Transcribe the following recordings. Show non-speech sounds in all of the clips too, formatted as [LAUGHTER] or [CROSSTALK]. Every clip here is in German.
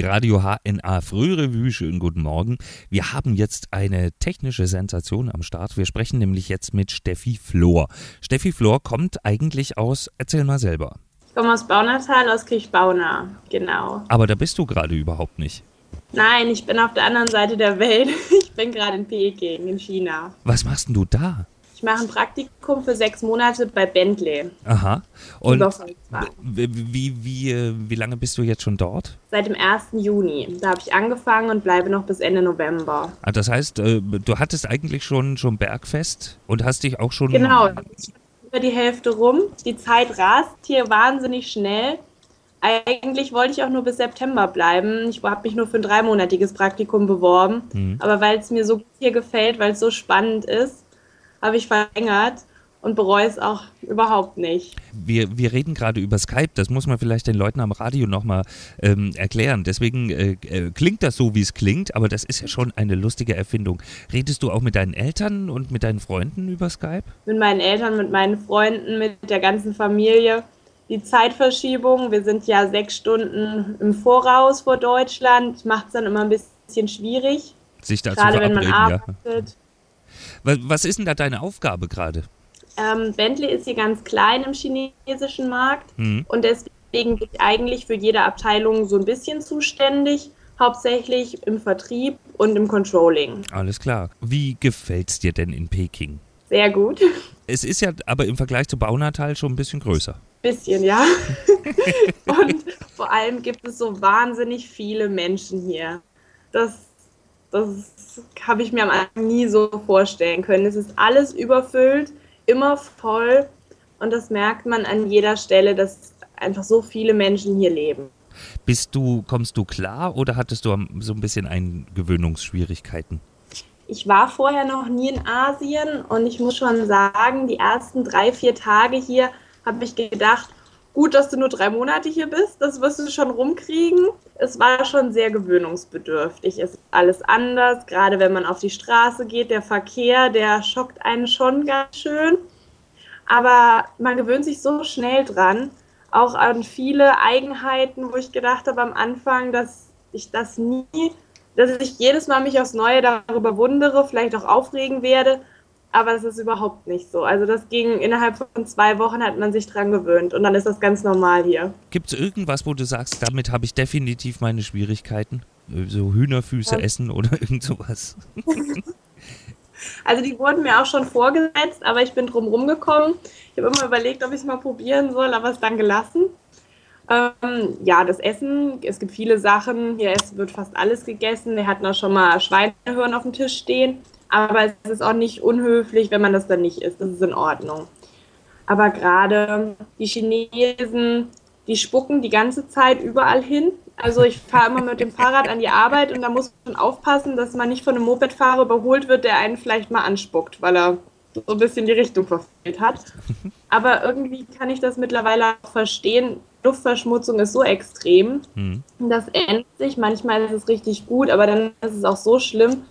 Die Radio HNA Frührevue, schönen guten Morgen. Wir haben jetzt eine technische Sensation am Start. Wir sprechen nämlich jetzt mit Steffi Flor. Steffi Flor kommt eigentlich aus, erzähl mal selber. Ich komme aus Baunatal, aus Kirchbauna, genau. Aber da bist du gerade überhaupt nicht. Nein, ich bin auf der anderen Seite der Welt. [LAUGHS] Ich bin gerade in Peking, in China. Was machst denn du da? Ich mache ein Praktikum für sechs Monate bei Bentley. Aha. Und wie, wie, wie, äh, wie lange bist du jetzt schon dort? Seit dem 1. Juni. Da habe ich angefangen und bleibe noch bis Ende November. Ah, das heißt, äh, du hattest eigentlich schon, schon Bergfest und hast dich auch schon. Genau, ich über die Hälfte rum. Die Zeit rast hier wahnsinnig schnell. Eigentlich wollte ich auch nur bis September bleiben. Ich habe mich nur für ein dreimonatiges Praktikum beworben. Mhm. Aber weil es mir so gut hier gefällt, weil es so spannend ist, habe ich verlängert und bereue es auch überhaupt nicht. Wir, wir reden gerade über Skype, das muss man vielleicht den Leuten am Radio nochmal ähm, erklären. Deswegen äh, äh, klingt das so, wie es klingt, aber das ist ja schon eine lustige Erfindung. Redest du auch mit deinen Eltern und mit deinen Freunden über Skype? Mit meinen Eltern, mit meinen Freunden, mit der ganzen Familie. Die Zeitverschiebung, wir sind ja sechs Stunden im Voraus vor Deutschland, macht es dann immer ein bisschen schwierig. Sich da zu Gerade wenn man verabreden, ja. Was, ist denn da deine Aufgabe gerade? Ähm, Bentley ist hier ganz klein im chinesischen Markt Mhm. und deswegen bin ich eigentlich für jede Abteilung so ein bisschen zuständig, hauptsächlich im Vertrieb und im Controlling. Alles klar. Wie gefällt's dir denn in Peking? Sehr gut. [LAUGHS] Es ist ja aber im Vergleich zu Baunatal schon ein bisschen größer. Bisschen, ja. [LAUGHS] und vor allem gibt es so wahnsinnig viele Menschen hier. Das, das habe ich mir am Anfang nie so vorstellen können. Es ist alles überfüllt, immer voll und das merkt man an jeder Stelle, dass einfach so viele Menschen hier leben. Bist du, kommst du klar oder hattest du so ein bisschen Eingewöhnungsschwierigkeiten? Ich war vorher noch nie in Asien und ich muss schon sagen, die ersten drei, vier Tage hier habe ich gedacht, gut, dass du nur drei Monate hier bist, das wirst du schon rumkriegen. Es war schon sehr gewöhnungsbedürftig. Es ist alles anders, gerade wenn man auf die Straße geht, der Verkehr, der schockt einen schon ganz schön. Aber man gewöhnt sich so schnell dran, auch an viele Eigenheiten, wo ich gedacht habe am Anfang, dass ich das nie, dass ich jedes Mal mich aufs Neue darüber wundere, vielleicht auch aufregen werde. Aber das ist überhaupt nicht so. Also das ging innerhalb von zwei Wochen hat man sich dran gewöhnt und dann ist das ganz normal hier. Gibt es irgendwas, wo du sagst, damit habe ich definitiv meine Schwierigkeiten? So Hühnerfüße Ja. essen oder [LAUGHS] irgend sowas? Also die wurden mir auch schon vorgesetzt, aber ich bin drum rumgekommen. Ich habe immer überlegt, ob ich es mal probieren soll, aber es dann gelassen. Ähm, ja, das Essen, es gibt viele Sachen. Hier wird fast alles gegessen. Wir hatten auch schon mal Schweinehirn auf dem Tisch stehen. Aber es ist auch nicht unhöflich, wenn man das dann nicht isst. Das ist in Ordnung. Aber gerade die Chinesen, die spucken die ganze Zeit überall hin. Also ich fahre immer mit dem Fahrrad an die Arbeit und da muss man aufpassen, dass man nicht von einem Mopedfahrer überholt wird, der einen vielleicht mal anspuckt, weil er so ein bisschen die Richtung verfehlt hat. [LAUGHS] Aber irgendwie kann ich das mittlerweile auch verstehen. Luftverschmutzung ist so extrem. Hm. Das ändert sich. Manchmal ist es richtig gut, aber dann ist es auch so schlimm,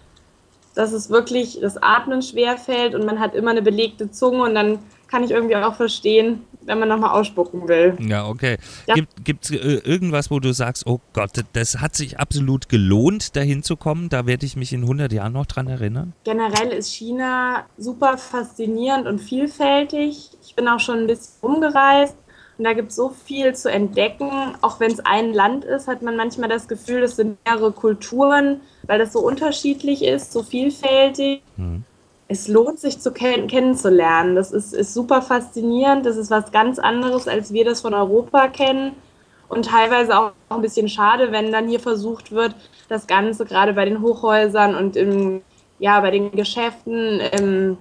dass es wirklich das Atmen schwer fällt und man hat immer eine belegte Zunge und dann kann ich irgendwie auch verstehen, wenn man nochmal ausspucken will. Ja, okay. Ja. Gibt es äh, irgendwas, wo du sagst, oh Gott, das hat sich absolut gelohnt, dahin zu kommen? Da werde ich mich in 100 Jahren noch dran erinnern. Generell ist China super faszinierend und vielfältig. Ich bin auch schon ein bisschen umgereist und da gibt es so viel zu entdecken. Auch wenn es ein Land ist, hat man manchmal das Gefühl, es sind mehrere Kulturen, weil das so unterschiedlich ist, so vielfältig. Hm. Es lohnt sich zu ken kennenzulernen. Das ist, ist super faszinierend. Das ist was ganz anderes, als wir das von Europa kennen. Und teilweise auch ein bisschen schade, wenn dann hier versucht wird, das Ganze gerade bei den Hochhäusern und im, ja, bei den Geschäften ähm,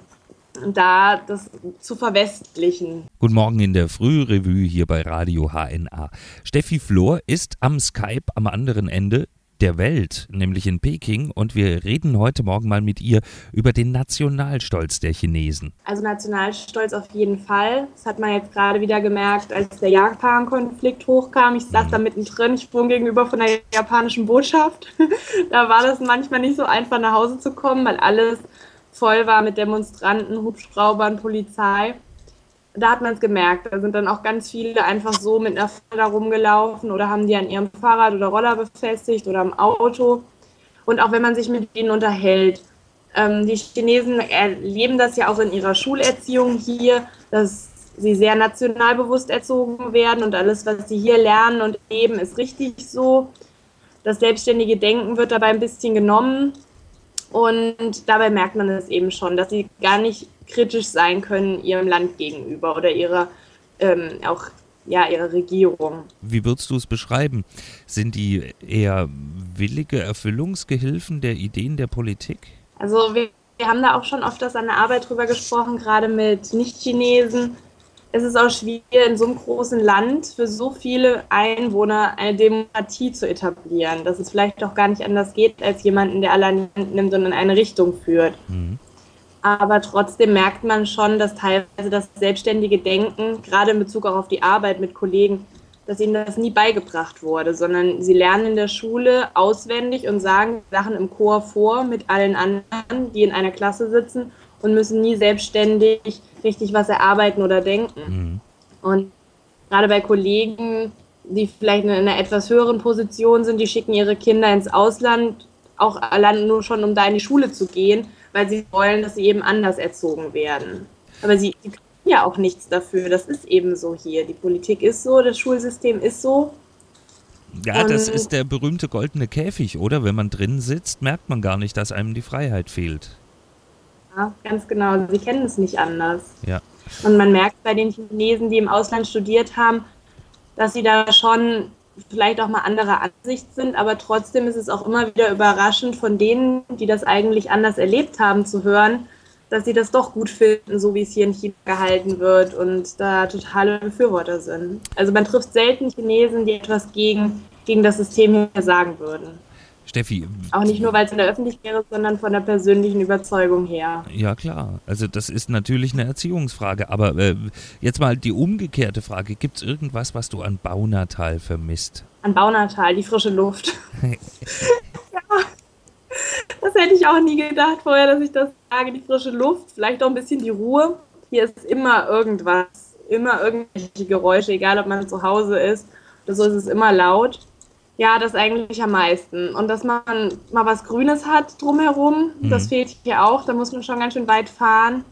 da das zu verwestlichen. Guten Morgen in der Frührevue hier bei Radio HNA. Steffi Flor ist am Skype am anderen Ende der Welt, nämlich in Peking, und wir reden heute Morgen mal mit ihr über den Nationalstolz der Chinesen. Also Nationalstolz auf jeden Fall. Das hat man jetzt gerade wieder gemerkt, als der Japan-Konflikt hochkam. Ich saß da mittendrin, ich wohne gegenüber von der japanischen Botschaft. [LAUGHS] da war das manchmal nicht so einfach nach Hause zu kommen, weil alles voll war mit Demonstranten, Hubschraubern, Polizei. da hat man es gemerkt. Da sind dann auch ganz viele einfach so mit einer Fahrrad rumgelaufen oder haben die an ihrem Fahrrad oder Roller befestigt oder am Auto. Und auch wenn man sich mit ihnen unterhält. Ähm, die Chinesen erleben das ja auch in ihrer Schulerziehung hier, dass sie sehr nationalbewusst erzogen werden und alles, was sie hier lernen und leben, ist richtig so. Das selbstständige Denken wird dabei ein bisschen genommen und dabei merkt man es eben schon, dass sie gar nicht kritisch sein können ihrem Land gegenüber oder ihrer ähm, auch ja ihrer Regierung. Wie würdest du es beschreiben? Sind die eher willige Erfüllungsgehilfen der Ideen der Politik? Also wir, wir haben da auch schon oft an der Arbeit drüber gesprochen, gerade mit Nicht-Chinesen es ist auch schwierig, in so einem großen Land für so viele Einwohner eine Demokratie zu etablieren, dass es vielleicht auch gar nicht anders geht, als jemanden, der alle an die Hand nimmt und in eine Richtung führt. Mhm. Aber trotzdem merkt man schon, dass teilweise das selbstständige Denken, gerade in Bezug auch auf die Arbeit mit Kollegen, dass ihnen das nie beigebracht wurde, sondern sie lernen in der Schule auswendig und sagen Sachen im Chor vor mit allen anderen, die in einer Klasse sitzen und müssen nie selbstständig richtig was erarbeiten oder denken. Mhm. Und gerade bei Kollegen, die vielleicht in einer etwas höheren Position sind, die schicken ihre Kinder ins Ausland, auch allein nur schon, um da in die Schule zu gehen, weil sie wollen, dass sie eben anders erzogen werden. Aber sie, sie können ja auch nichts dafür. Das ist eben so hier. Die Politik ist so, das Schulsystem ist so. Ja, Und das ist der berühmte goldene Käfig, oder? Wenn man drin sitzt, merkt man gar nicht, dass einem die Freiheit fehlt. Ja, ganz genau. Sie kennen es nicht anders. Ja. Und man merkt bei den Chinesen, die im Ausland studiert haben, dass sie da schon vielleicht auch mal anderer Ansicht sind, aber trotzdem ist es auch immer wieder überraschend von denen, die das eigentlich anders erlebt haben, zu hören, dass sie das doch gut finden, so wie es hier in China gehalten wird und da totale Befürworter sind. Also man trifft selten Chinesen, die etwas gegen, gegen das System hier sagen würden. Steffi. Auch nicht nur, weil es in der Öffentlichkeit ist, sondern von der persönlichen Überzeugung her. Ja, klar. Also das ist natürlich eine Erziehungsfrage. Aber äh, jetzt mal die umgekehrte Frage. Gibt es irgendwas, was du an Baunatal vermisst? An Baunatal, die frische Luft. [LAUGHS] ja. Das hätte ich auch nie gedacht vorher, dass ich das sage, die frische Luft. Vielleicht auch ein bisschen die Ruhe. Hier ist immer irgendwas. Immer irgendwelche Geräusche, egal ob man zu Hause ist. Oder so ist es immer laut. Ja, das eigentlich am meisten. Und dass man mal was Grünes hat drumherum, mhm. das fehlt hier auch. Da muss man schon ganz schön weit fahren.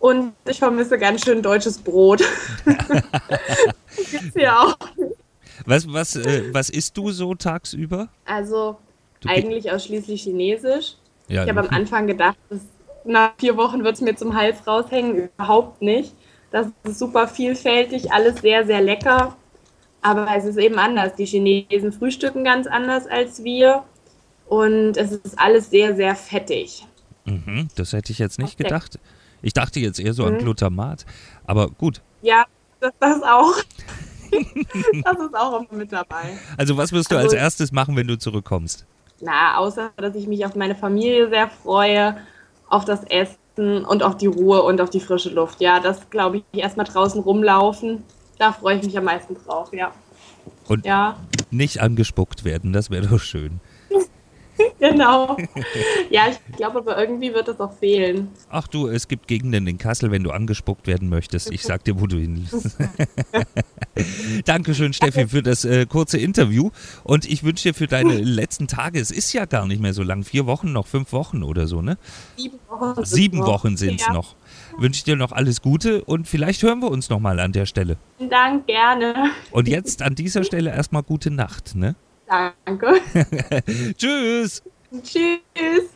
Und ich vermisse ganz schön deutsches Brot. das [LAUGHS] gibt's hier auch. Was, was, äh, was isst du so tagsüber? Also du eigentlich ausschließlich Chinesisch. Ja, ich habe am Anfang gedacht, dass nach vier Wochen wird es mir zum Hals raushängen. Überhaupt nicht. Das ist super vielfältig, alles sehr, sehr lecker. Aber es ist eben anders. Die Chinesen frühstücken ganz anders als wir. Und es ist alles sehr, sehr fettig. Mhm, das hätte ich jetzt nicht okay. gedacht. Ich dachte jetzt eher so mhm. an Glutamat. Aber gut. Ja, das, das auch. [LAUGHS] das ist auch immer mit dabei. Also was wirst du also, als erstes machen, wenn du zurückkommst? Na, außer dass ich mich auf meine Familie sehr freue, auf das Essen und auf die Ruhe und auf die frische Luft. Ja, das glaube ich, erstmal draußen rumlaufen da freue ich mich am meisten drauf, ja. Und ja. nicht angespuckt werden, das wäre doch schön. [LAUGHS] [LAUGHS] genau. Ja, ich glaube aber irgendwie wird das auch fehlen. Ach du, es gibt Gegenden in Kassel, wenn du angespuckt werden möchtest. Ich sag dir, wo du hin. [LAUGHS] Dankeschön, Steffi, für das äh, kurze Interview. Und ich wünsche dir für deine letzten Tage, es ist ja gar nicht mehr so lang, vier Wochen noch, fünf Wochen oder so, ne? Sieben Wochen. Sieben Wochen sind es ja. noch wünsche dir noch alles Gute und vielleicht hören wir uns nochmal an der Stelle. Vielen Dank, gerne. Und jetzt an dieser Stelle erstmal gute Nacht, ne? Danke. [LAUGHS] Tschüss. Tschüss.